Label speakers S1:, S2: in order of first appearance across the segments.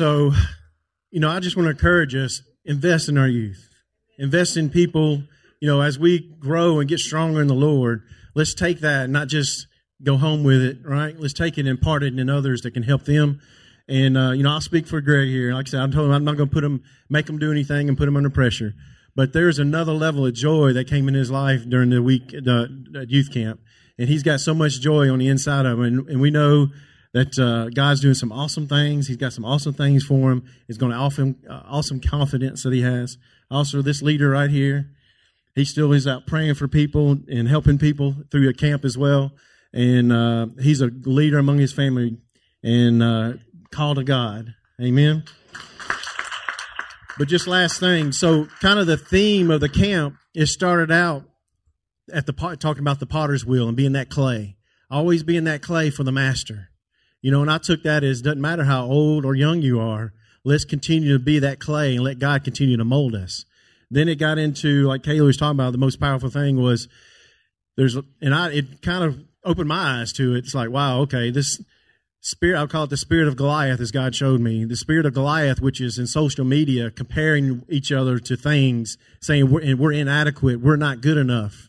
S1: So, you know, I just want to encourage us invest in our youth, invest in people. You know, as we grow and get stronger in the Lord, let's take that and not just go home with it, right? Let's take it and impart it in others that can help them. And uh, you know, I'll speak for Greg here. Like I said, I told him I'm not going to put him, make him do anything, and put him under pressure. But there's another level of joy that came in his life during the week, the, the youth camp, and he's got so much joy on the inside of him. And, and we know that uh, God's doing some awesome things. He's got some awesome things for him. He's going to offer him uh, awesome confidence that he has. Also, this leader right here, he still is out praying for people and helping people through a camp as well. And uh, he's a leader among his family and uh, called to God. Amen. But just last thing, so kind of the theme of the camp is started out at the talking about the potter's wheel and being that clay, always being that clay for the master. You know, and I took that as doesn't matter how old or young you are, let's continue to be that clay and let God continue to mold us. Then it got into like Kaylee was talking about. The most powerful thing was there's, and I it kind of opened my eyes to it. It's like wow, okay, this spirit I'll call it the spirit of Goliath, as God showed me. The spirit of Goliath, which is in social media, comparing each other to things, saying we're, we're inadequate, we're not good enough.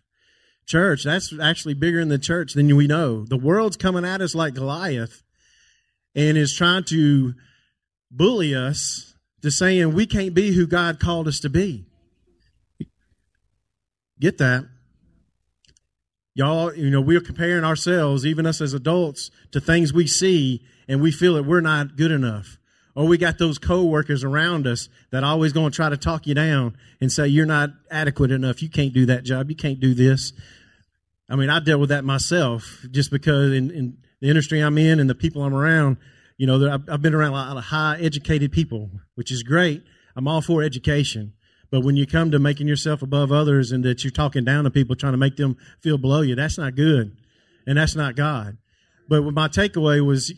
S1: Church, that's actually bigger in the church than we know. The world's coming at us like Goliath and is trying to bully us to saying we can't be who God called us to be. Get that? Y'all, you know, we're comparing ourselves, even us as adults, to things we see and we feel that we're not good enough. Or we got those coworkers around us that always going to try to talk you down and say you're not adequate enough. You can't do that job. You can't do this. I mean, I dealt with that myself just because in, in the industry I'm in and the people I'm around, you know, I've, been around a lot of high educated people, which is great. I'm all for education. But when you come to making yourself above others and that you're talking down to people trying to make them feel below you, that's not good. And that's not God. But my takeaway was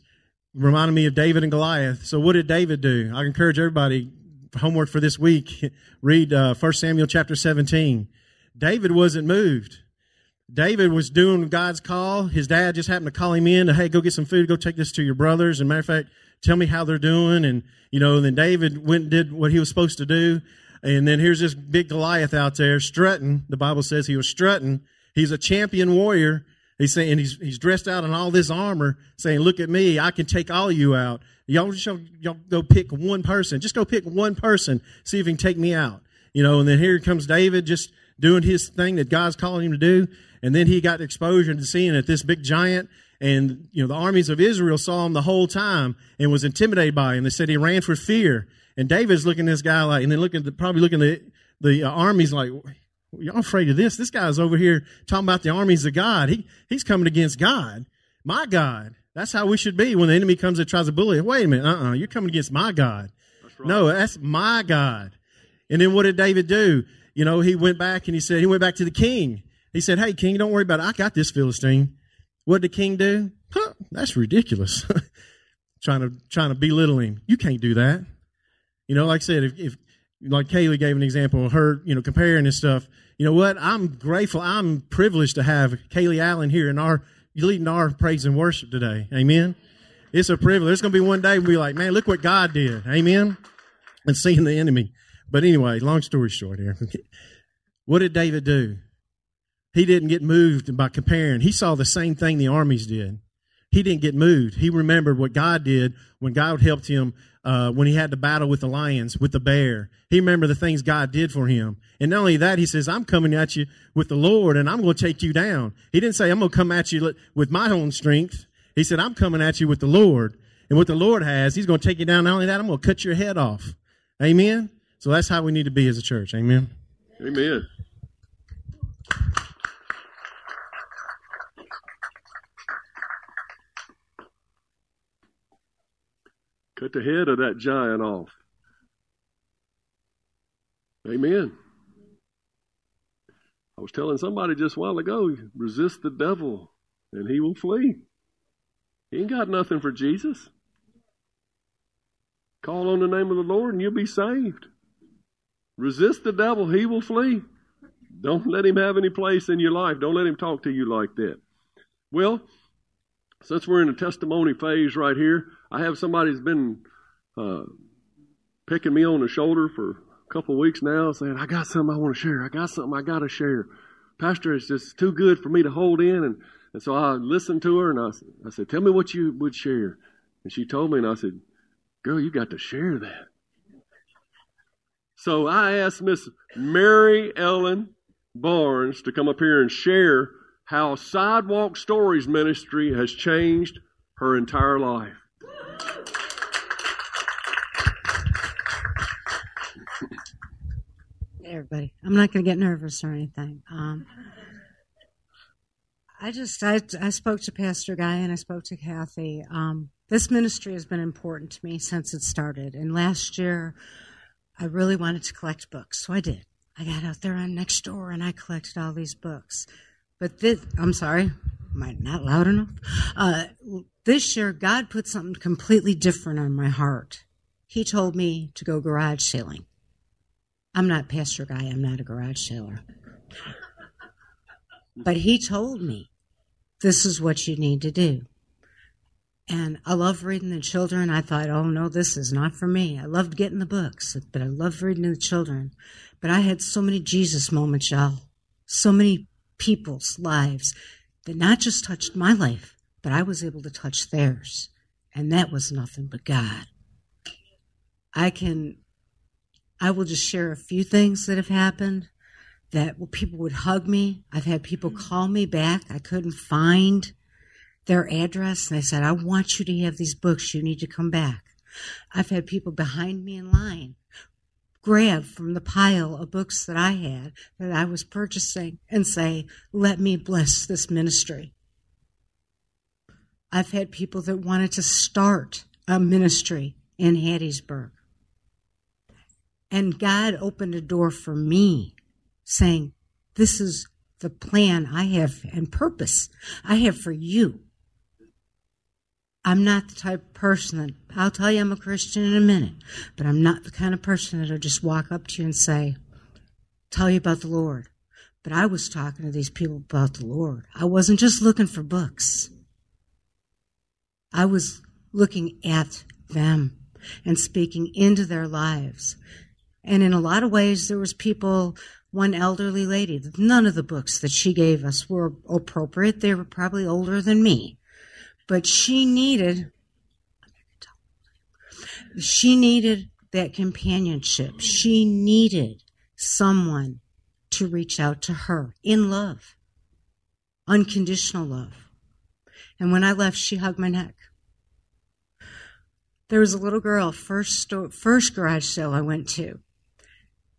S1: reminding me of David and Goliath. So what did David do? I encourage everybody, homework for this week, read uh, 1 Samuel chapter 17. David wasn't moved. David was doing God's call. His dad just happened to call him in to, hey, go get some food, go take this to your brothers. And matter of fact, tell me how they're doing. And, you know, then David went and did what he was supposed to do. And then here's this big Goliath out there strutting. The Bible says he was strutting. He's a champion warrior. He's saying he's he's dressed out in all this armor, saying, "Look at me! I can take all you out. Y'all just y'all go pick one person. Just go pick one person. See if he can take me out." You know. And then here comes David, just doing his thing that God's calling him to do. And then he got exposure to seeing that this big giant and you know the armies of Israel saw him the whole time and was intimidated by him. They said he ran for fear. And David's looking at this guy like, and then looking, at the, probably looking at the uh, armies like, y'all afraid of this? This guy's over here talking about the armies of God. He he's coming against God, my God. That's how we should be when the enemy comes and tries to bully. Wait a minute, uh, uh-uh, uh, you're coming against my God. That's right. No, that's my God. And then what did David do? You know, he went back and he said he went back to the king. He said, "Hey, king, don't worry about it. I got this Philistine." What did the king do? Huh, that's ridiculous. trying to trying to belittle him. You can't do that. You know, like I said, if, if like Kaylee gave an example of her, you know, comparing and stuff. You know what? I'm grateful. I'm privileged to have Kaylee Allen here in our leading our praise and worship today. Amen. It's a privilege. There's going to be one day we'll be like, man, look what God did. Amen. And seeing the enemy. But anyway, long story short here. what did David do? He didn't get moved by comparing. He saw the same thing the armies did. He didn't get moved. He remembered what God did when God helped him uh, when he had to battle with the lions, with the bear. He remembered the things God did for him. And not only that, he says, I'm coming at you with the Lord and I'm going to take you down. He didn't say, I'm going to come at you with my own strength. He said, I'm coming at you with the Lord. And what the Lord has, he's going to take you down. Not only that, I'm going to cut your head off. Amen. So that's how we need to be as a church. Amen.
S2: Amen. Cut the head of that giant off. Amen. I was telling somebody just a while ago resist the devil and he will flee. He ain't got nothing for Jesus. Call on the name of the Lord and you'll be saved. Resist the devil, he will flee. Don't let him have any place in your life. Don't let him talk to you like that. Well, since we're in the testimony phase right here, I have somebody who's been uh, picking me on the shoulder for a couple of weeks now, saying, I got something I want to share. I got something I got to share. Pastor, it's just too good for me to hold in. And, and so I listened to her and I, I said, Tell me what you would share. And she told me, and I said, Girl, you got to share that. So I asked Miss Mary Ellen Barnes to come up here and share how Sidewalk Stories Ministry has changed her entire life.
S3: everybody. I'm not going to get nervous or anything. Um, I just I, I spoke to Pastor Guy and I spoke to Kathy. Um, this ministry has been important to me since it started. And last year, I really wanted to collect books, so I did. I got out there on Nextdoor and I collected all these books. But this, I'm sorry, am I not loud enough? Uh, this year, God put something completely different on my heart. He told me to go garage sailing. I'm not Pastor Guy, I'm not a garage sailor. But he told me this is what you need to do. And I love reading the children. I thought, oh no, this is not for me. I loved getting the books, but I loved reading the children. But I had so many Jesus moments, y'all. So many people's lives that not just touched my life, but I was able to touch theirs. And that was nothing but God. I can, I will just share a few things that have happened that people would hug me. I've had people mm-hmm. call me back. I couldn't find their address and they said, I want you to have these books. You need to come back. I've had people behind me in line grab from the pile of books that I had that I was purchasing and say, Let me bless this ministry. I've had people that wanted to start a ministry in Hattiesburg. And God opened a door for me saying, This is the plan I have and purpose I have for you. I'm not the type of person that I'll tell you I'm a Christian in a minute, but I'm not the kind of person that'll just walk up to you and say, tell you about the Lord. But I was talking to these people about the Lord. I wasn't just looking for books. I was looking at them and speaking into their lives. And in a lot of ways, there was people, one elderly lady, none of the books that she gave us were appropriate. They were probably older than me. But she needed, she needed that companionship. She needed someone to reach out to her in love, unconditional love. And when I left, she hugged my neck. There was a little girl, first, first garage sale I went to.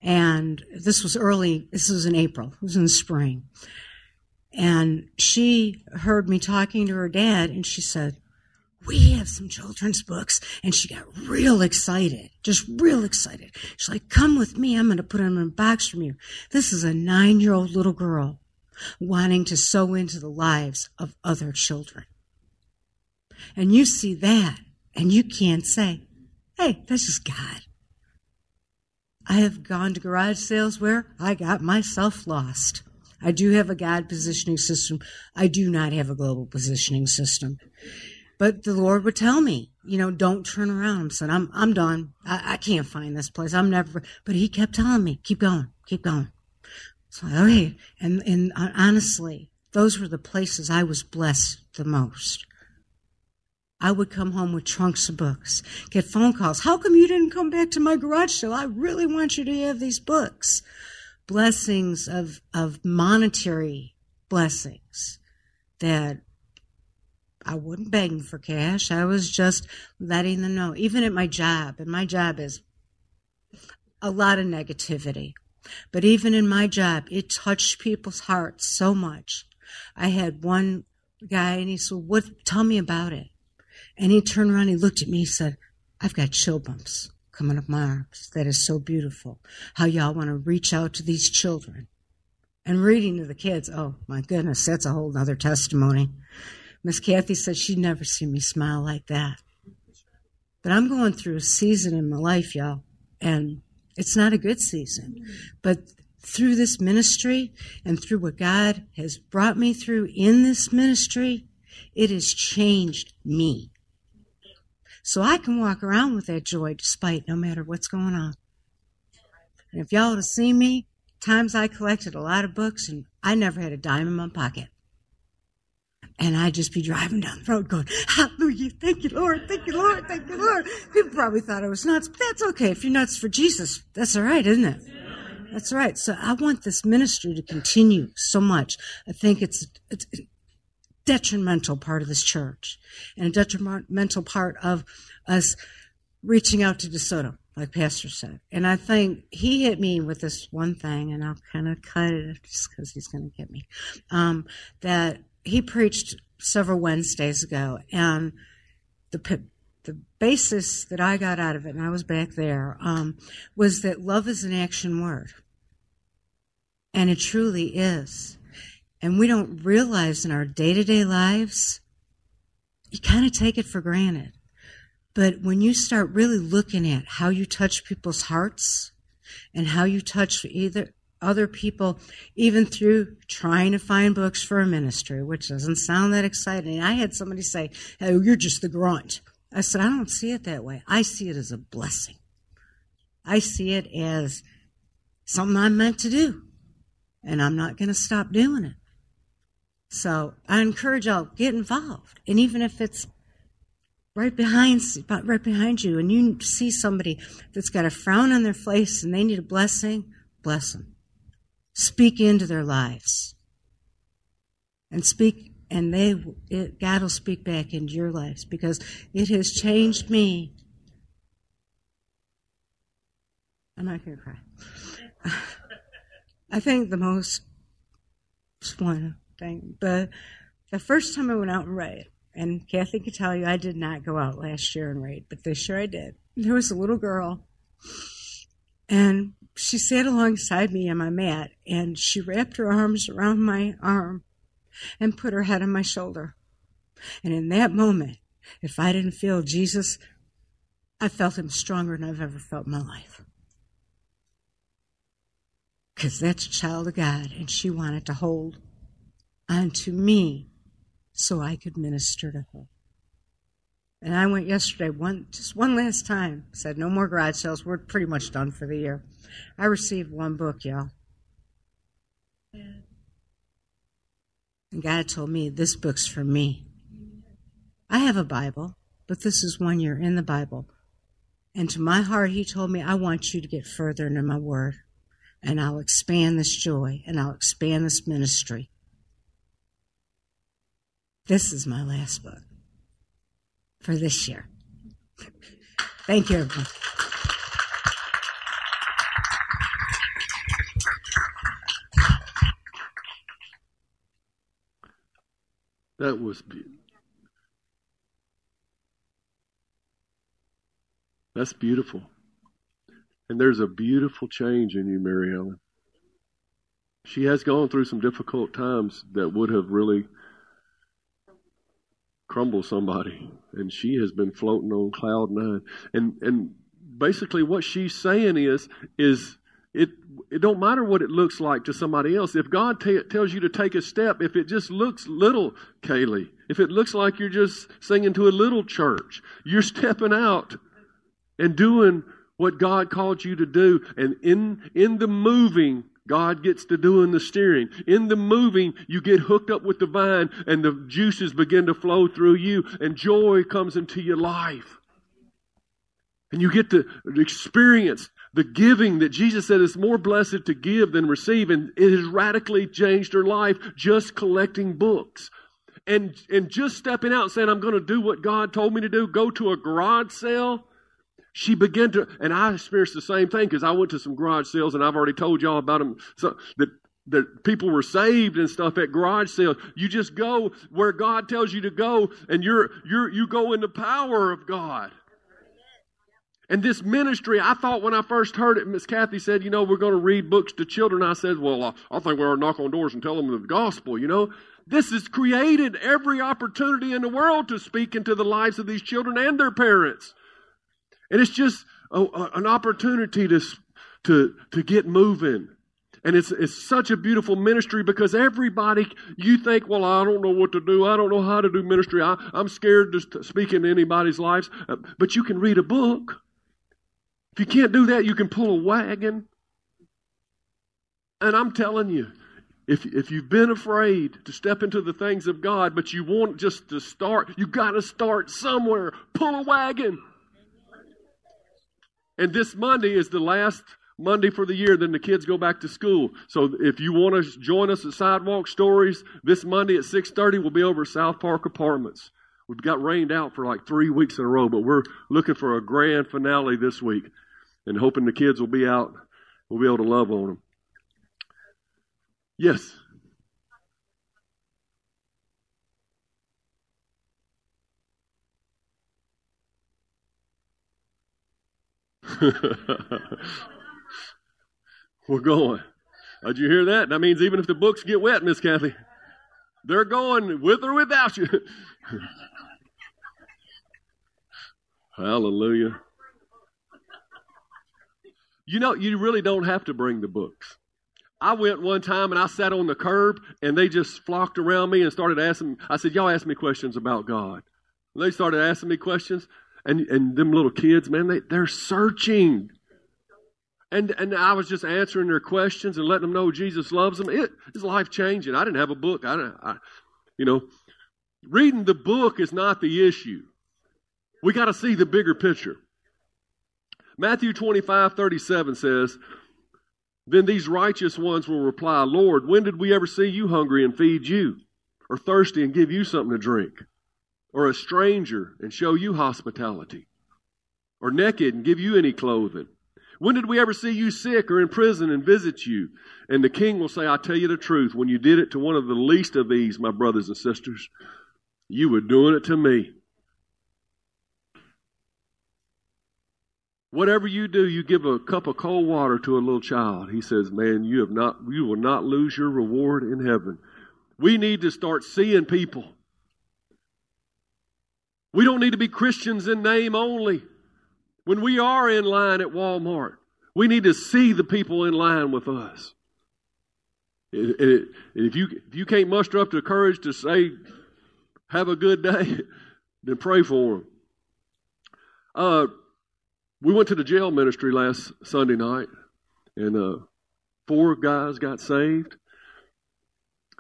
S3: And this was early, this was in April, it was in the spring. And she heard me talking to her dad and she said, we have some children's books. And she got real excited, just real excited. She's like, come with me. I'm going to put them in a box from you. This is a nine year old little girl wanting to sow into the lives of other children. And you see that and you can't say, hey, this is God. I have gone to garage sales where I got myself lost. I do have a God positioning system. I do not have a global positioning system. But the Lord would tell me, you know, don't turn around. I said, I'm, I'm done. I, I can't find this place. I'm never, but he kept telling me, keep going, keep going. So, okay. And, and honestly, those were the places I was blessed the most. I would come home with trunks of books, get phone calls. How come you didn't come back to my garage sale? I really want you to have these books blessings of, of monetary blessings that I wasn't begging for cash. I was just letting them know, even at my job, and my job is a lot of negativity. But even in my job, it touched people's hearts so much. I had one guy and he said, What tell me about it? And he turned around, he looked at me, he said, I've got chill bumps coming up my arms. That is so beautiful. How y'all want to reach out to these children. And reading to the kids, oh my goodness, that's a whole nother testimony. Miss Kathy said she'd never seen me smile like that. But I'm going through a season in my life, y'all, and it's not a good season. But through this ministry and through what God has brought me through in this ministry, it has changed me. So I can walk around with that joy despite no matter what's going on. And if y'all would have seen me, times I collected a lot of books and I never had a dime in my pocket. And I'd just be driving down the road going, Hallelujah, thank you, Lord, thank you, Lord, thank you, Lord. People probably thought I was nuts, but that's okay. If you're nuts for Jesus, that's all right, isn't it? That's right. So I want this ministry to continue so much. I think it's, it's detrimental part of this church and a detrimental part of us reaching out to DeSoto, like Pastor said. And I think he hit me with this one thing, and I'll kind of cut it just because he's going to get me. Um, that he preached several Wednesdays ago, and the the basis that I got out of it, and I was back there, um, was that love is an action word, and it truly is. And we don't realize in our day to day lives, you kind of take it for granted. But when you start really looking at how you touch people's hearts and how you touch either other people, even through trying to find books for a ministry, which doesn't sound that exciting. I had somebody say, Oh, you're just the grunt. I said, I don't see it that way. I see it as a blessing. I see it as something I'm meant to do, and I'm not going to stop doing it. So I encourage y'all get involved, and even if it's right behind right behind you, and you see somebody that's got a frown on their face and they need a blessing, bless them. Speak into their lives. And speak, and they, it, God will speak back into your lives because it has changed me. I'm not to cry. I think the most one thing, but the first time I went out and read, and Kathy could tell you I did not go out last year and read, but this year I did. There was a little girl, and she sat alongside me on my mat and she wrapped her arms around my arm and put her head on my shoulder. And in that moment, if I didn't feel Jesus, I felt him stronger than I've ever felt in my life. Because that's a child of God, and she wanted to hold on to me so I could minister to her. And I went yesterday, one just one last time. Said no more garage sales. We're pretty much done for the year. I received one book, y'all. And God told me this book's for me. I have a Bible, but this is one year in the Bible. And to my heart, He told me, I want you to get further into my word. And I'll expand this joy and I'll expand this ministry. This is my last book for this year. Thank you, everyone.
S2: That was beautiful. That's beautiful. And there's a beautiful change in you, Mary Ellen. She has gone through some difficult times that would have really crumble somebody. And she has been floating on cloud nine. And and basically what she's saying is is it it don't matter what it looks like to somebody else. If God t- tells you to take a step, if it just looks little, Kaylee, if it looks like you're just singing to a little church, you're stepping out and doing what God called you to do. And in in the moving, God gets to doing the steering. In the moving, you get hooked up with the vine and the juices begin to flow through you and joy comes into your life. And you get to experience the giving that Jesus said is more blessed to give than receive. And it has radically changed her life just collecting books. And, and just stepping out saying, I'm going to do what God told me to do, go to a garage sale she began to, and I experienced the same thing because I went to some garage sales, and I've already told y'all about them. So that that people were saved and stuff at garage sales. You just go where God tells you to go, and you're you're you go in the power of God. And this ministry, I thought when I first heard it, Miss Kathy said, you know, we're going to read books to children. I said, well, I, I think we ought to knock on doors and tell them the gospel, you know. This has created every opportunity in the world to speak into the lives of these children and their parents. And it's just a, a, an opportunity to, to, to get moving. And it's, it's such a beautiful ministry because everybody, you think, well, I don't know what to do. I don't know how to do ministry. I, I'm scared to speak into anybody's lives. Uh, but you can read a book. If you can't do that, you can pull a wagon. And I'm telling you, if, if you've been afraid to step into the things of God, but you want just to start, you got to start somewhere. Pull a wagon. And this Monday is the last Monday for the year, then the kids go back to school. So if you want to join us at Sidewalk Stories, this Monday at 6.30, we'll be over at South Park Apartments. We've got rained out for like three weeks in a row, but we're looking for a grand finale this week and hoping the kids will be out. We'll be able to love on them. Yes. We're going. Did you hear that? That means even if the books get wet, Miss Kathy, they're going with or without you. Hallelujah. You know, you really don't have to bring the books. I went one time and I sat on the curb and they just flocked around me and started asking. I said, Y'all ask me questions about God. And they started asking me questions. And, and them little kids, man, they, they're searching. And, and I was just answering their questions and letting them know Jesus loves them. It is life changing. I didn't have a book. I, I, you know, reading the book is not the issue. We got to see the bigger picture. Matthew 25, 37 says, Then these righteous ones will reply, Lord, when did we ever see you hungry and feed you? Or thirsty and give you something to drink? Or a stranger and show you hospitality? Or naked and give you any clothing? When did we ever see you sick or in prison and visit you? And the king will say, I tell you the truth, when you did it to one of the least of these, my brothers and sisters, you were doing it to me. Whatever you do, you give a cup of cold water to a little child. He says, Man, you have not you will not lose your reward in heaven. We need to start seeing people. We don't need to be Christians in name only. When we are in line at Walmart, we need to see the people in line with us. If you, if you can't muster up the courage to say, have a good day, then pray for them. Uh, we went to the jail ministry last Sunday night, and uh, four guys got saved.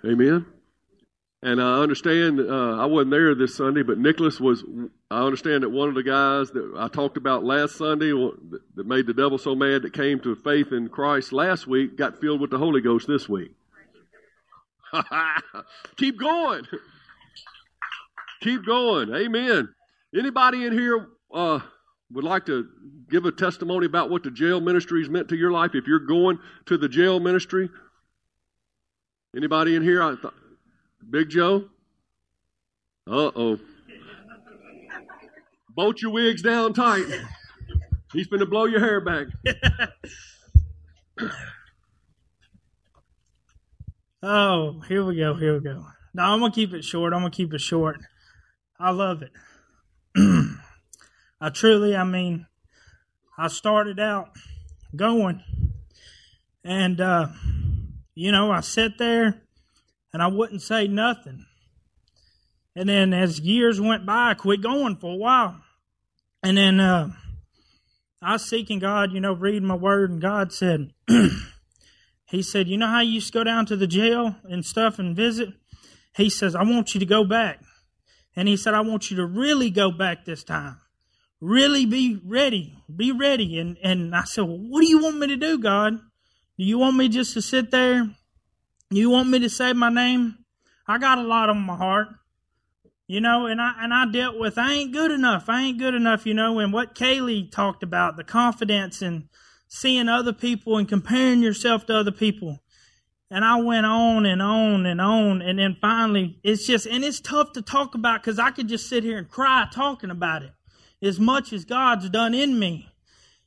S2: Amen. And I understand, uh, I wasn't there this Sunday, but Nicholas was, I understand that one of the guys that I talked about last Sunday that made the devil so mad that came to faith in Christ last week got filled with the Holy Ghost this week. Keep going. Keep going. Amen. Anybody in here uh, would like to give a testimony about what the jail ministry has meant to your life? If you're going to the jail ministry, anybody in here? I th- Big Joe? Uh oh. Bolt your wigs down tight. He's going to blow your hair back.
S4: oh, here we go. Here we go. Now I'm going to keep it short. I'm going to keep it short. I love it. I truly, I mean, I started out going and, uh, you know, I sat there and I wouldn't say nothing. And then as years went by, I quit going for a while. And then uh, I was seeking God, you know, reading my word, and God said, He said, You know how you used to go down to the jail and stuff and visit? He says, I want you to go back. And He said, I want you to really go back this time. Really be ready. Be ready. And, and I said, well, What do you want me to do, God? Do you want me just to sit there you want me to say my name? I got a lot on my heart. You know, and I and I dealt with I ain't good enough. I ain't good enough, you know, and what Kaylee talked about, the confidence and seeing other people and comparing yourself to other people. And I went on and on and on. And then finally, it's just, and it's tough to talk about because I could just sit here and cry talking about it as much as God's done in me.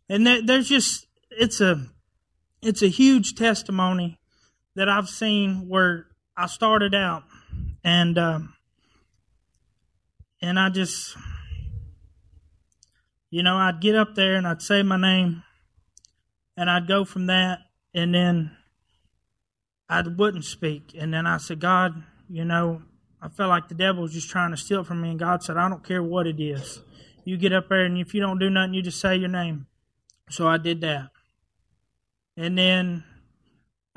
S4: And there, there's just it's a it's a huge testimony that I've seen where I started out. And um, and I just you know I'd get up there and I'd say my name and I'd go from that and then I wouldn't speak. And then I said God you know I felt like the devil was just trying to steal from me. And God said I don't care what it is. You get up there and if you don't do nothing you just say your name. So I did that. And then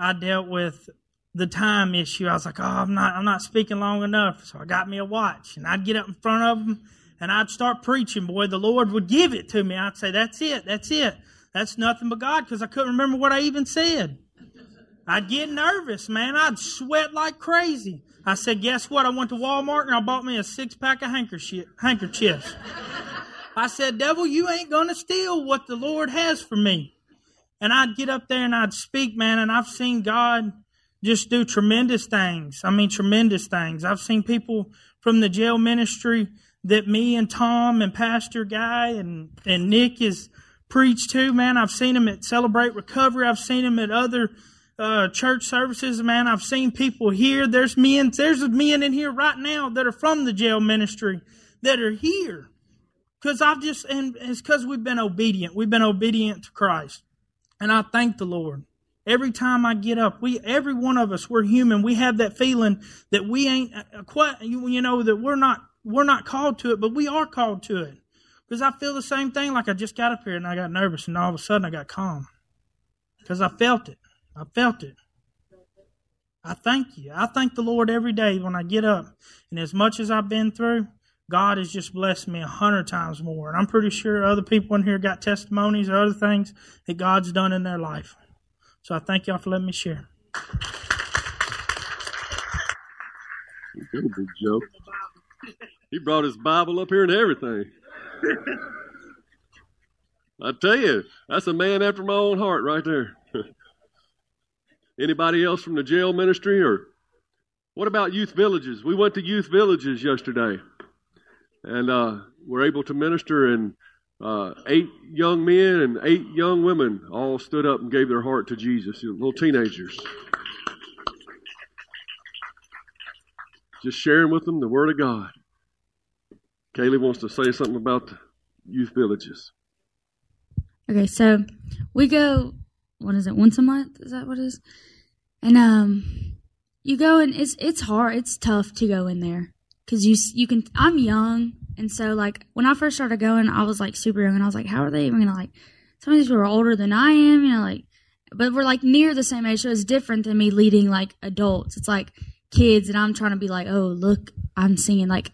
S4: I dealt with the time issue. I was like, oh, I'm not, I'm not speaking long enough. So I got me a watch, and I'd get up in front of them, and I'd start preaching. Boy, the Lord would give it to me. I'd say, that's it, that's it. That's nothing but God, because I couldn't remember what I even said. I'd get nervous, man. I'd sweat like crazy. I said, guess what? I went to Walmart and I bought me a six pack of handkerchiefs. I said, devil, you ain't to steal what the Lord has for me. And I'd get up there and I'd speak, man, and I've seen God just do tremendous things. I mean, tremendous things. I've seen people from the jail ministry that me and Tom and Pastor Guy and, and Nick is preached to, man. I've seen them at Celebrate Recovery. I've seen them at other uh, church services, man. I've seen people here. There's men, there's men in here right now that are from the jail ministry that are here. Because I've just, and it's because we've been obedient. We've been obedient to Christ. And I thank the Lord. Every time I get up, we, every one of us, we're human. We have that feeling that we ain't uh, quite, you know, that we're not, we're not called to it, but we are called to it. Because I feel the same thing. Like I just got up here and I got nervous, and all of a sudden I got calm. Because I felt it. I felt it. I thank you. I thank the Lord every day when I get up. And as much as I've been through, God has just blessed me a hundred times more. And I'm pretty sure other people in here got testimonies or other things that God's done in their life. So I thank y'all for letting me share.
S2: Big Joe. He brought his Bible up here and everything. I tell you, that's a man after my own heart right there. Anybody else from the jail ministry or what about youth villages? We went to youth villages yesterday and uh, were able to minister. And uh, eight young men and eight young women all stood up and gave their heart to Jesus. Little teenagers, just sharing with them the Word of God. Kaylee wants to say something about the youth villages.
S5: Okay, so we go. What is it? Once a month? Is that what it is? And um, you go and it's it's hard. It's tough to go in there because you you can. I'm young, and so like when I first started going, I was like super young, and I was like, how are they even gonna like? Some of these people are older than I am, you know, like, but we're like near the same age, so it's different than me leading like adults. It's like kids, and I'm trying to be like, oh look, I'm singing like.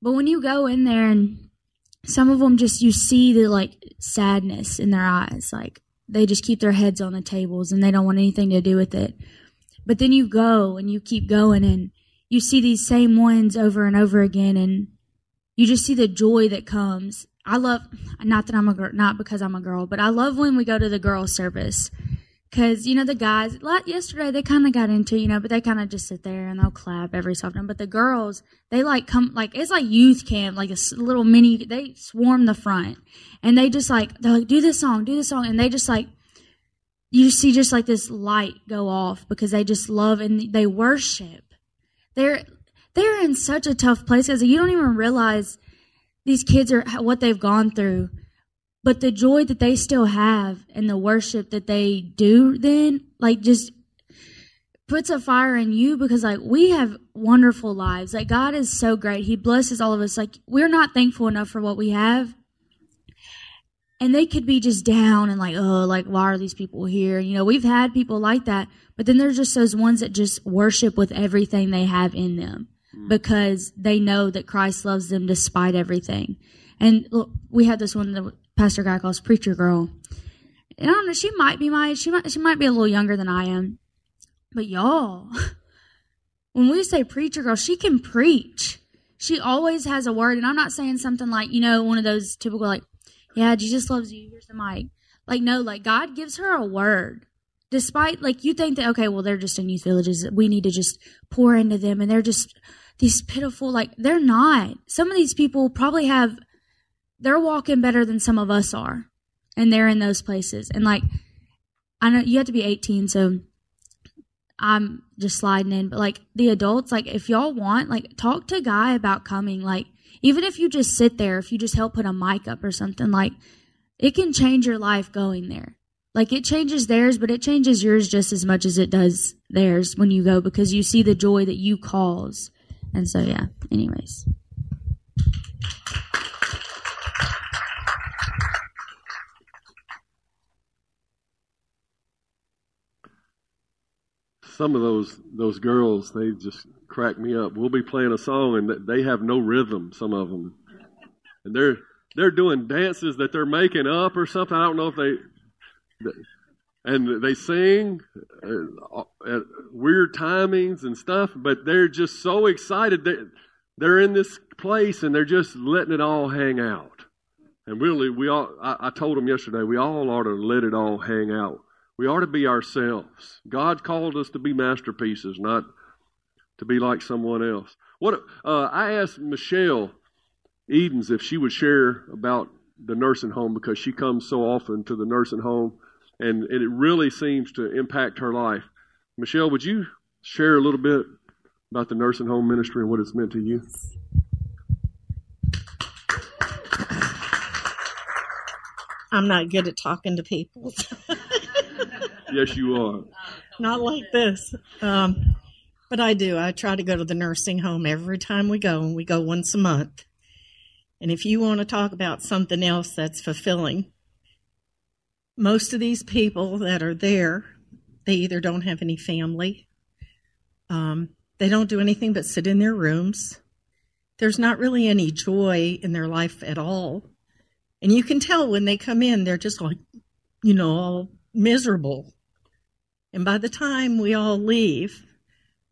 S5: But when you go in there and some of them just you see the like sadness in their eyes, like they just keep their heads on the tables and they don't want anything to do with it. But then you go and you keep going and you see these same ones over and over again and you just see the joy that comes. I love, not that I'm a girl, not because I'm a girl, but I love when we go to the girl service. Cause, you know, the guys, like yesterday, they kind of got into, you know, but they kind of just sit there and they'll clap every so often. But the girls, they like come, like, it's like youth camp, like a little mini, they swarm the front. And they just like, they're like, do this song, do this song. And they just like, you see just like this light go off because they just love and they worship they're they're in such a tough place because you don't even realize these kids are what they've gone through. But the joy that they still have and the worship that they do then, like just puts a fire in you because like we have wonderful lives. Like God is so great. He blesses all of us. Like we're not thankful enough for what we have. And they could be just down and like, oh, like why are these people here? You know, we've had people like that. But then there's just those ones that just worship with everything they have in them mm. because they know that Christ loves them despite everything. And look, we had this one that Pastor Guy calls Preacher Girl. And I don't know, she might be my she might she might be a little younger than I am. But y'all, when we say preacher girl, she can preach. She always has a word, and I'm not saying something like, you know, one of those typical like, yeah, Jesus loves you, here's the mic. Like, no, like God gives her a word despite like you think that okay well they're just in youth villages we need to just pour into them and they're just these pitiful like they're not some of these people probably have they're walking better than some of us are and they're in those places. And like, I know you have to be 18, so I'm just sliding in. But like the adults, like if y'all want, like talk to Guy about coming. Like even if you just sit there, if you just help put a mic up or something, like it can change your life going there. Like it changes theirs, but it changes yours just as much as it does theirs when you go because you see the joy that you cause. And so yeah. Anyways.
S2: some of those those girls they just crack me up. We'll be playing a song and they have no rhythm. Some of them, and they're they're doing dances that they're making up or something. I don't know if they. And they sing uh, at weird timings and stuff, but they're just so excited. They're, they're in this place and they're just letting it all hang out. And really, we all, I, I told them yesterday, we all ought to let it all hang out we ought to be ourselves. God called us to be masterpieces, not to be like someone else. What uh, I asked Michelle Edens if she would share about the nursing home because she comes so often to the nursing home, and, and it really seems to impact her life. Michelle, would you share a little bit about the nursing home ministry and what it's meant to you?
S6: I'm not good at talking to people.
S2: yes, you are.
S6: Not like this. Um, but I do. I try to go to the nursing home every time we go, and we go once a month. And if you want to talk about something else that's fulfilling, most of these people that are there, they either don't have any family, um, they don't do anything but sit in their rooms. There's not really any joy in their life at all. And you can tell when they come in, they're just like, you know, all miserable. And by the time we all leave,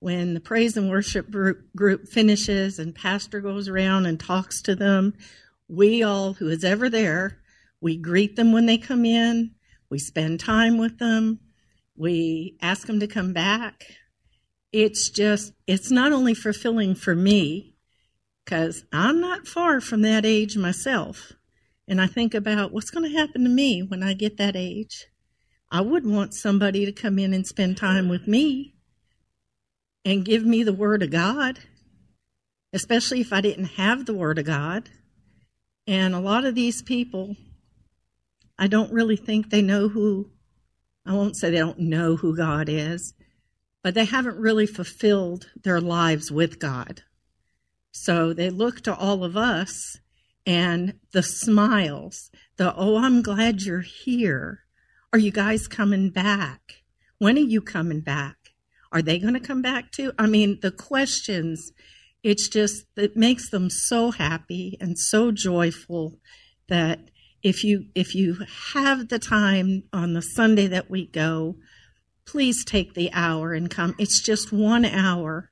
S6: when the praise and worship group finishes and pastor goes around and talks to them, we all who is ever there, we greet them when they come in, we spend time with them, we ask them to come back. It's just, it's not only fulfilling for me, because I'm not far from that age myself. And I think about what's going to happen to me when I get that age. I would want somebody to come in and spend time with me and give me the Word of God, especially if I didn't have the Word of God. And a lot of these people, I don't really think they know who, I won't say they don't know who God is, but they haven't really fulfilled their lives with God. So they look to all of us and the smiles, the, oh, I'm glad you're here are you guys coming back? When are you coming back? Are they going to come back too? I mean, the questions, it's just, it makes them so happy and so joyful that if you if you have the time on the Sunday that we go, please take the hour and come. It's just one hour.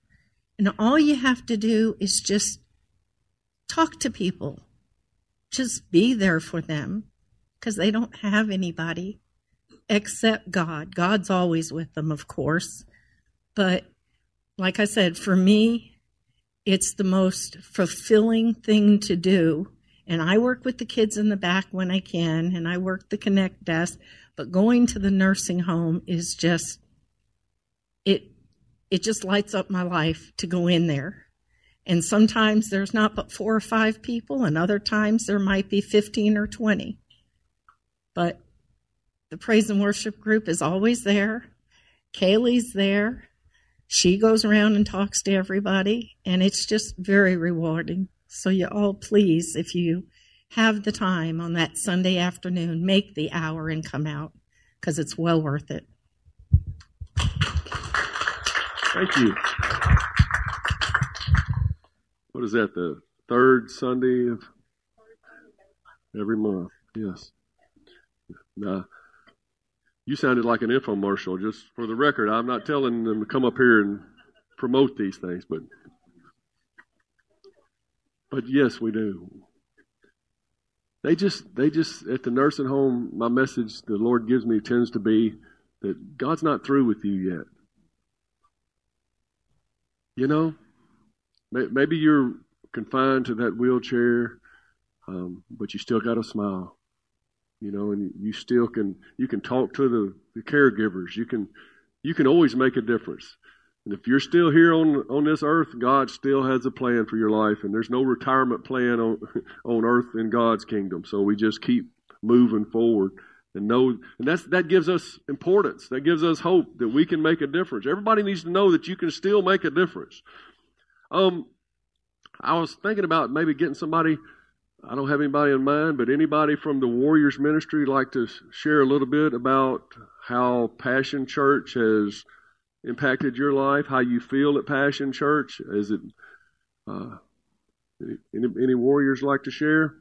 S6: And all you have to do is just talk to people. Just be there for them because they don't have anybody except God. God's always with them, of course. But like I said, for me, it's the most fulfilling thing to do. And I work with the kids in the back when I can, and I work the connect desk. But going to the nursing home is just it it just lights up my life to go in there. And sometimes there's not but four or five people, and other times there might be 15 or 20. But the praise and worship group is always there. Kaylee's there. She goes around and talks to everybody, and it's just very rewarding. So, you all please, if you have the time on that Sunday afternoon, make the hour and come out because it's well worth it.
S2: Thank you. What is that, the third Sunday of every month? Yes. Now, you sounded like an infomercial. Just for the record, I'm not telling them to come up here and promote these things, but but yes, we do. They just they just at the nursing home. My message the Lord gives me tends to be that God's not through with you yet. You know, maybe you're confined to that wheelchair, um, but you still got a smile. You know, and you still can you can talk to the, the caregivers. You can you can always make a difference. And if you're still here on on this earth, God still has a plan for your life, and there's no retirement plan on on earth in God's kingdom. So we just keep moving forward and know, and that's that gives us importance. That gives us hope that we can make a difference. Everybody needs to know that you can still make a difference. Um, I was thinking about maybe getting somebody. I don't have anybody in mind, but anybody from the Warriors Ministry like to share a little bit about how Passion Church has impacted your life, how you feel at Passion Church. Is it uh, any, any Warriors like to share?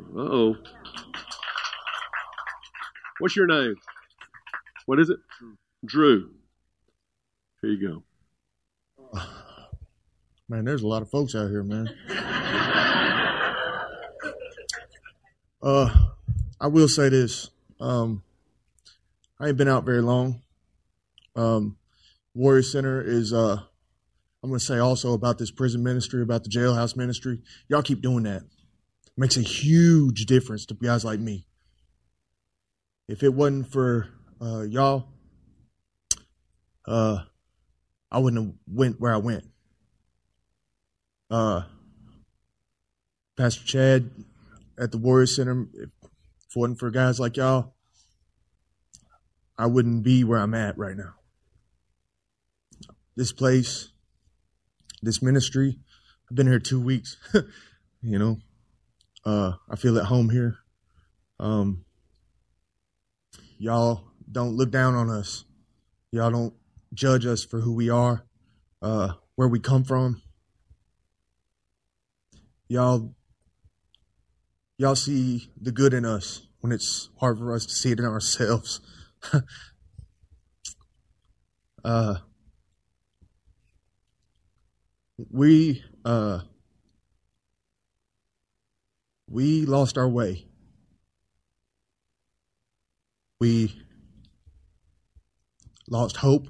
S2: Uh oh. What's your name? What is it? Drew. Here you go.
S7: Man, there's a lot of folks out here, man. uh, I will say this. Um, I ain't been out very long. Um, Warrior Center is, uh, I'm going to say also about this prison ministry, about the jailhouse ministry. Y'all keep doing that. makes a huge difference to guys like me. If it wasn't for uh, y'all, uh, I wouldn't have went where I went. Uh, Pastor Chad at the Warrior Center, if it wasn't for guys like y'all, I wouldn't be where I'm at right now. This place, this ministry, I've been here two weeks. you know, uh, I feel at home here. Um, y'all don't look down on us. Y'all don't judge us for who we are, uh, where we come from. Y'all, y'all see the good in us when it's hard for us to see it in ourselves. uh, we uh, we lost our way. We lost hope.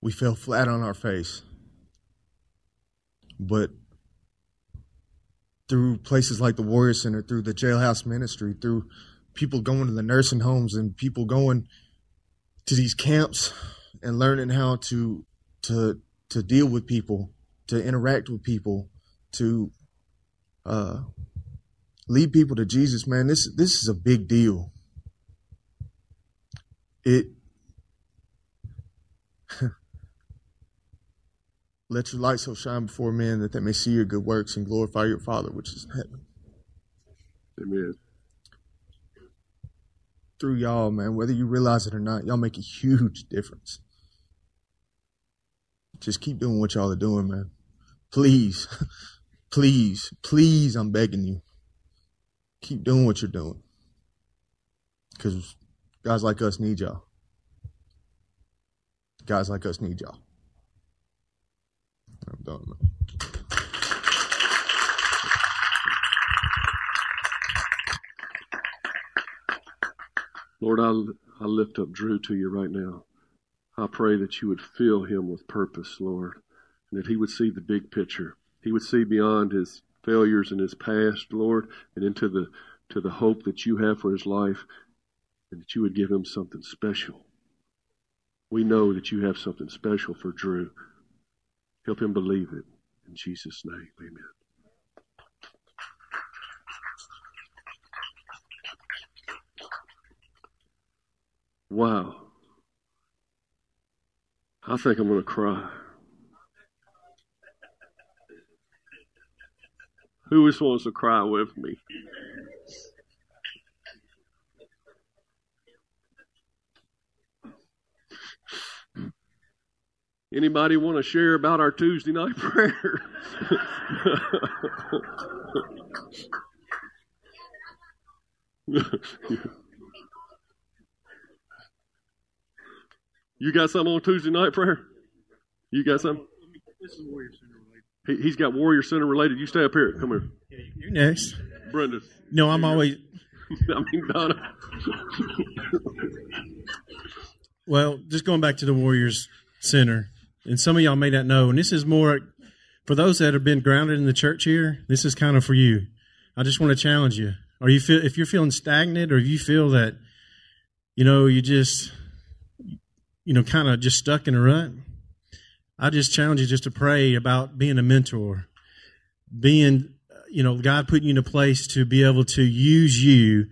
S7: We fell flat on our face. But through places like the Warrior Center, through the jailhouse ministry, through people going to the nursing homes and people going to these camps and learning how to to to deal with people, to interact with people, to uh, lead people to Jesus, man, this this is a big deal. It let your light so shine before men that they may see your good works and glorify your Father which is in heaven.
S2: Amen.
S7: Through y'all, man, whether you realize it or not, y'all make a huge difference. Just keep doing what y'all are doing, man. Please, please, please, I'm begging you keep doing what you're doing. Because guys like us need y'all. Guys like us need y'all. I'm done.
S2: Lord, I, I lift up Drew to you right now. I pray that you would fill him with purpose, Lord, and that he would see the big picture. He would see beyond his failures in his past, Lord, and into the to the hope that you have for his life, and that you would give him something special. We know that you have something special for Drew. Help him believe it. In Jesus' name, amen. Wow. I think I'm going to cry. Who just wants to cry with me? Anybody want to share about our Tuesday night prayer? you got some on Tuesday night prayer? You got some?
S1: This is Warrior Center
S2: he, he's got Warrior Center related. You stay up here. Come here.
S1: You're next.
S2: Brenda.
S1: No, I'm always.
S2: I mean, Donna.
S1: well, just going back to the Warriors Center, and some of y'all may not know, and this is more for those that have been grounded in the church here. This is kind of for you. I just want to challenge you. Are you feel if you're feeling stagnant, or if you feel that, you know, you just, you know, kind of just stuck in a rut, I just challenge you just to pray about being a mentor, being, you know, God putting you in a place to be able to use you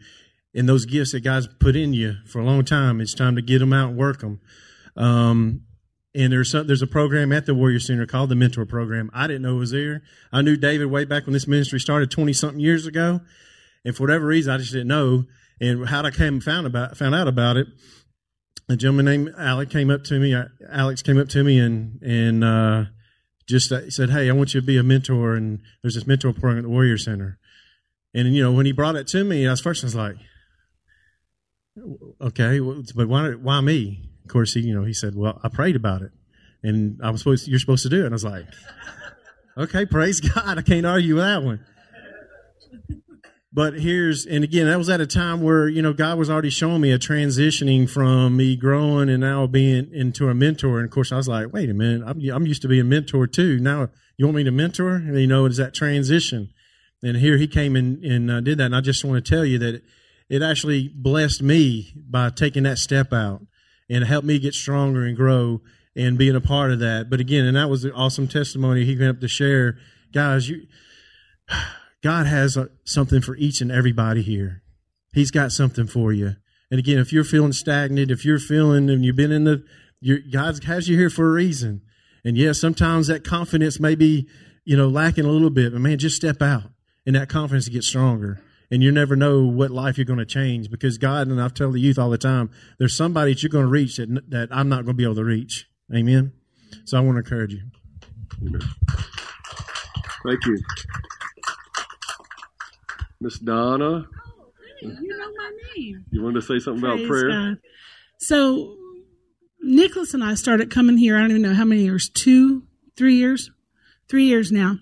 S1: and those gifts that God's put in you for a long time. It's time to get them out and work them. Um, and there's some, there's a program at the Warrior Center called the Mentor Program. I didn't know it was there. I knew David way back when this ministry started 20 something years ago. And for whatever reason, I just didn't know. And how I came found about found out about it, a gentleman named Alex came up to me. Alex came up to me and and uh, just uh, said, "Hey, I want you to be a mentor." And there's this mentor program at the Warrior Center. And you know, when he brought it to me, I was first I was like, "Okay, but why why me?" Of course, he you know he said, "Well, I prayed about it, and I was supposed you're supposed to do it." And I was like, "Okay, praise God, I can't argue with that one." But here's, and again, that was at a time where, you know, God was already showing me a transitioning from me growing and now being into a mentor. And of course, I was like, wait a minute, I'm, I'm used to being a mentor too. Now you want me to mentor? And you know, it's that transition. And here he came and, and uh, did that. And I just want to tell you that it actually blessed me by taking that step out and it helped me get stronger and grow and being a part of that. But again, and that was an awesome testimony he went up to share. Guys, you, God has a, something for each and everybody here. He's got something for you. And again, if you're feeling stagnant, if you're feeling and you've been in the, your, God has you here for a reason. And yes, sometimes that confidence may be, you know, lacking a little bit, but man, just step out and that confidence gets stronger. And you never know what life you're going to change because God, and I've told the youth all the time, there's somebody that you're going to reach that, that I'm not going to be able to reach. Amen. So I want to encourage you.
S2: Thank you. Miss Donna, oh,
S8: You know my name.
S2: you wanted to say something about prayer?
S8: God. So, Nicholas and I started coming here. I don't even know how many years two, three years, three years now.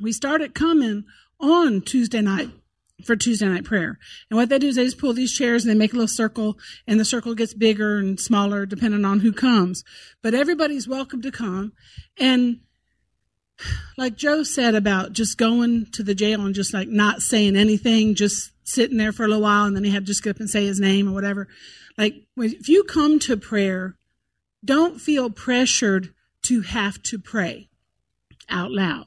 S8: We started coming on Tuesday night for Tuesday night prayer. And what they do is they just pull these chairs and they make a little circle, and the circle gets bigger and smaller depending on who comes. But everybody's welcome to come. And like Joe said about just going to the jail and just like not saying anything, just sitting there for a little while, and then he had to just get up and say his name or whatever. Like if you come to prayer, don't feel pressured to have to pray out loud.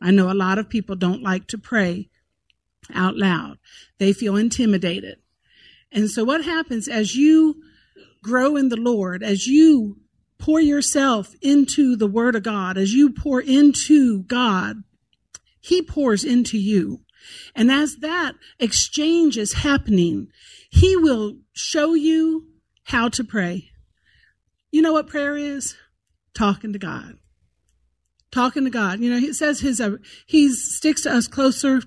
S8: I know a lot of people don't like to pray out loud. They feel intimidated. And so what happens as you grow in the Lord, as you pour yourself into the Word of God, as you pour into God, He pours into you. And as that exchange is happening, He will show you how to pray. You know what prayer is? Talking to God. Talking to God. You know, He says His uh, He sticks to us closer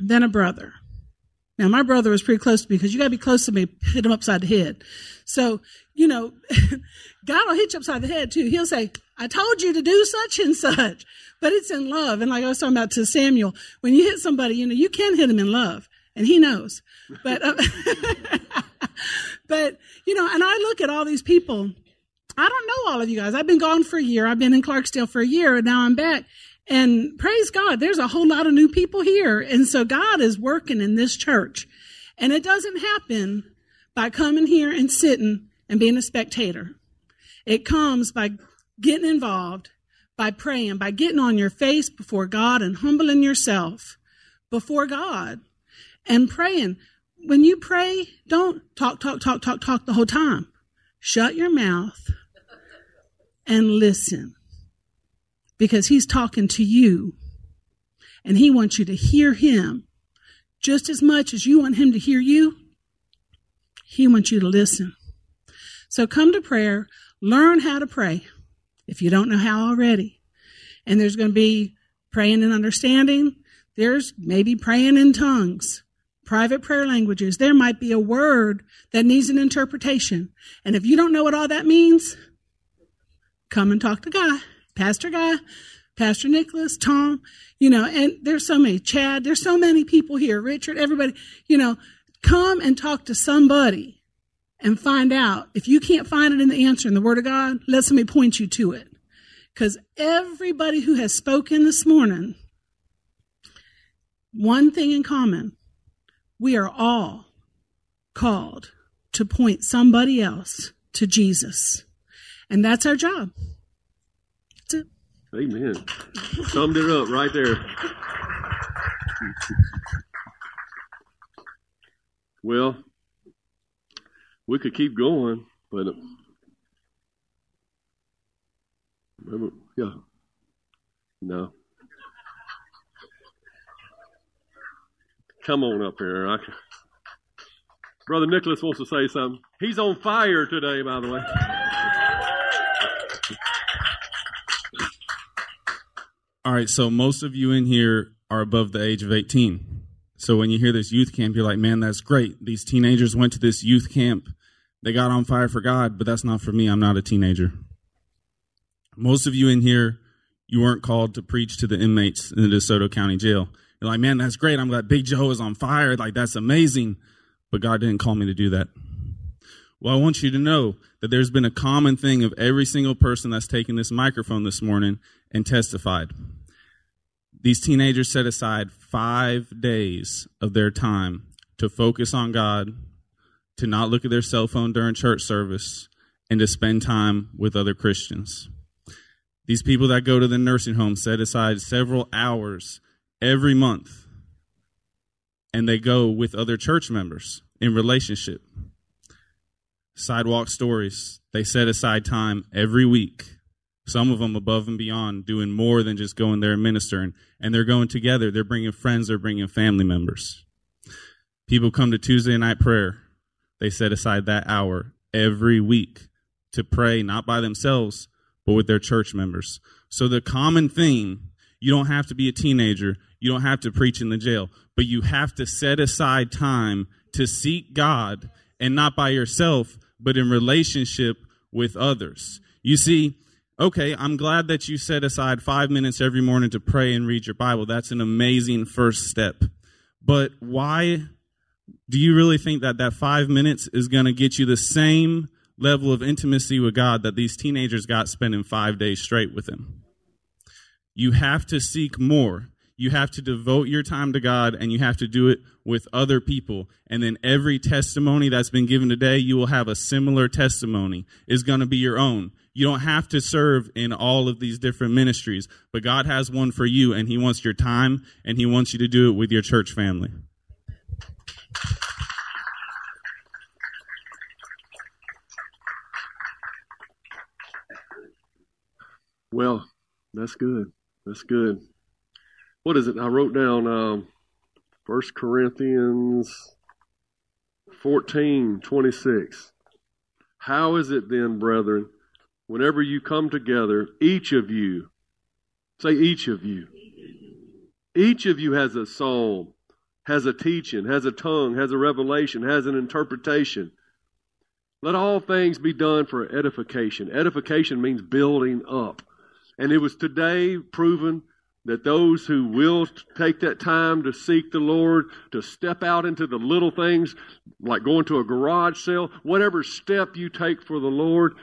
S8: than a brother. Now, my brother was pretty close to me because you got to be close to me, hit him upside the head. So, you know, God will hit you upside the head too. He'll say, I told you to do such and such, but it's in love. And like I was talking about to Samuel, when you hit somebody, you know, you can hit him in love and he knows. But, uh, but, you know, and I look at all these people. I don't know all of you guys. I've been gone for a year. I've been in Clarksdale for a year and now I'm back. And praise God, there's a whole lot of new people here. And so God is working in this church. And it doesn't happen by coming here and sitting and being a spectator. It comes by getting involved, by praying, by getting on your face before God and humbling yourself before God and praying. When you pray, don't talk, talk, talk, talk, talk the whole time. Shut your mouth and listen because he's talking to you and he wants you to hear him just as much as you want him to hear you. He wants you to listen. So come to prayer, learn how to pray if you don't know how already. And there's going to be praying and understanding. There's maybe praying in tongues, private prayer languages. There might be a word that needs an interpretation. And if you don't know what all that means, come and talk to Guy, Pastor Guy, Pastor Nicholas, Tom, you know, and there's so many, Chad, there's so many people here, Richard, everybody, you know, come and talk to somebody and find out. If you can't find it in the answer in the Word of God, let somebody point you to it. Because everybody who has spoken this morning, one thing in common. We are all called to point somebody else to Jesus. And that's our job.
S2: Amen. Summed it up right there. Well, we could keep going, but remember, yeah, no. Come on up here. I can, Brother Nicholas wants to say something. He's on fire today, by the way.
S9: All right, so most of you in here are above the age of 18. So when you hear this youth camp, you're like, man, that's great. These teenagers went to this youth camp. They got on fire for God, but that's not for me. I'm not a teenager. Most of you in here, you weren't called to preach to the inmates in the DeSoto County Jail. You're like, man, that's great. I'm glad Big Joe is on fire. Like, that's amazing. But God didn't call me to do that. Well, I want you to know that there's been a common thing of every single person that's taken this microphone this morning and testified. These teenagers set aside five days of their time to focus on God, to not look at their cell phone during church service, and to spend time with other Christians. These people that go to the nursing home set aside several hours every month and they go with other church members in relationship. Sidewalk stories, they set aside time every week. Some of them above and beyond, doing more than just going there and ministering. And they're going together. They're bringing friends, they're bringing family members. People come to Tuesday night prayer. They set aside that hour every week to pray, not by themselves, but with their church members. So the common thing, you don't have to be a teenager. You don't have to preach in the jail, but you have to set aside time to seek God and not by yourself, but in relationship with others. You see, okay, I'm glad that you set aside five minutes every morning to pray and read your Bible. That's an amazing first step. But why do you really think that that five minutes is going to get you the same level of intimacy with God that these teenagers got spending five days straight with Him? You have to seek more you have to devote your time to God and you have to do it with other people. And then every testimony that's been given today, you will have a similar testimony is going to be your own. You don't have to serve in all of these different ministries, but God has one for you and he wants your time and he wants you to do it with your church family.
S2: Well, that's good. That's good what is it? I wrote down um, 1 Corinthians 14 26. How is it then, brethren, whenever you come together, each of you, say each of you, each of you has a psalm, has a teaching, has a tongue, has a revelation, has an interpretation. Let all things be done for edification. Edification means building up. And it was today proven that those who will take that time to seek the Lord, to step out into the little things, like going to a garage sale, whatever step you take for the Lord,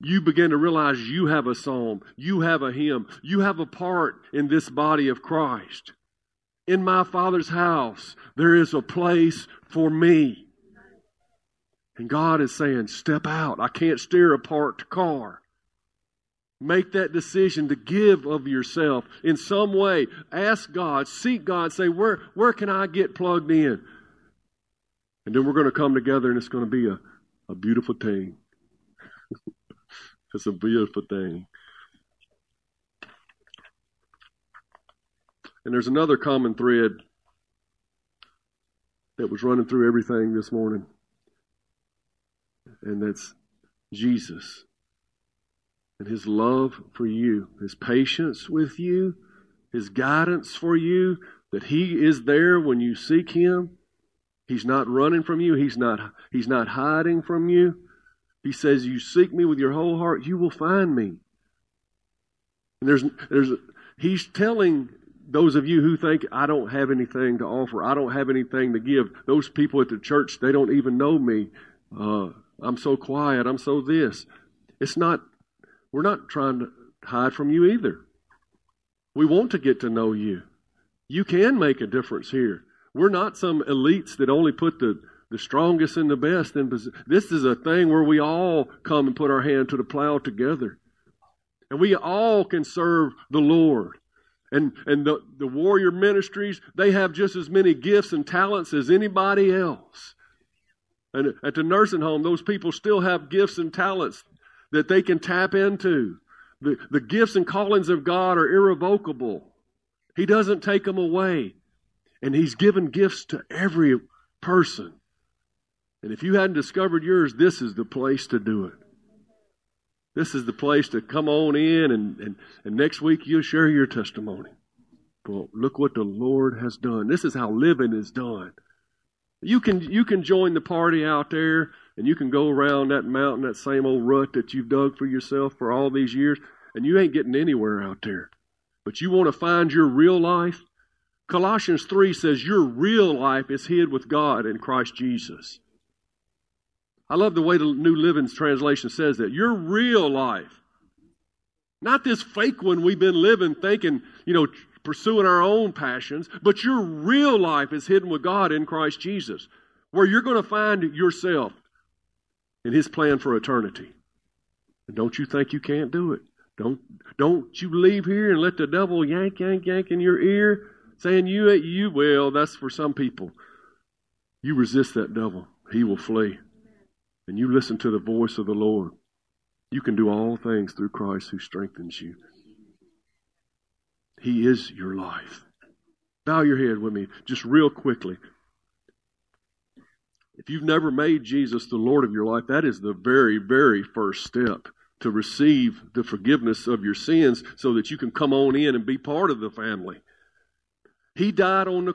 S2: you begin to realize you have a psalm, you have a hymn, you have a part in this body of Christ. In my Father's house, there is a place for me. And God is saying, Step out. I can't steer a parked car. Make that decision to give of yourself in some way. Ask God, seek God, say, where, where can I get plugged in? And then we're going to come together and it's going to be a, a beautiful thing. it's a beautiful thing. And there's another common thread that was running through everything this morning, and that's Jesus and His love for you, His patience with you, His guidance for you, that He is there when you seek Him. He's not running from you. He's not, he's not hiding from you. He says, You seek me with your whole heart, you will find me. And there's, there's, he's telling those of you who think, I don't have anything to offer, I don't have anything to give, those people at the church, they don't even know me. Uh, I'm so quiet, I'm so this. It's not we're not trying to hide from you either. We want to get to know you. You can make a difference here. We're not some elites that only put the, the strongest and the best. This is a thing where we all come and put our hand to the plow together. And we all can serve the Lord. And, and the, the warrior ministries, they have just as many gifts and talents as anybody else. And at the nursing home, those people still have gifts and talents that they can tap into. The, the gifts and callings of God are irrevocable. He doesn't take them away. And He's given gifts to every person. And if you hadn't discovered yours, this is the place to do it. This is the place to come on in, and, and, and next week you'll share your testimony. Well, look what the Lord has done. This is how living is done. You can you can join the party out there, and you can go around that mountain, that same old rut that you've dug for yourself for all these years, and you ain't getting anywhere out there. But you want to find your real life? Colossians 3 says your real life is hid with God in Christ Jesus. I love the way the New Living Translation says that. Your real life. Not this fake one we've been living thinking, you know, pursuing our own passions, but your real life is hidden with God in Christ Jesus, where you're going to find yourself in His plan for eternity. And don't you think you can't do it? Don't don't you leave here and let the devil yank, yank, yank in your ear, saying you you will. that's for some people. You resist that devil, he will flee and you listen to the voice of the Lord, you can do all things through Christ who strengthens you. He is your life. Bow your head with me just real quickly. If you've never made Jesus the Lord of your life, that is the very, very first step to receive the forgiveness of your sins so that you can come on in and be part of the family. He died on the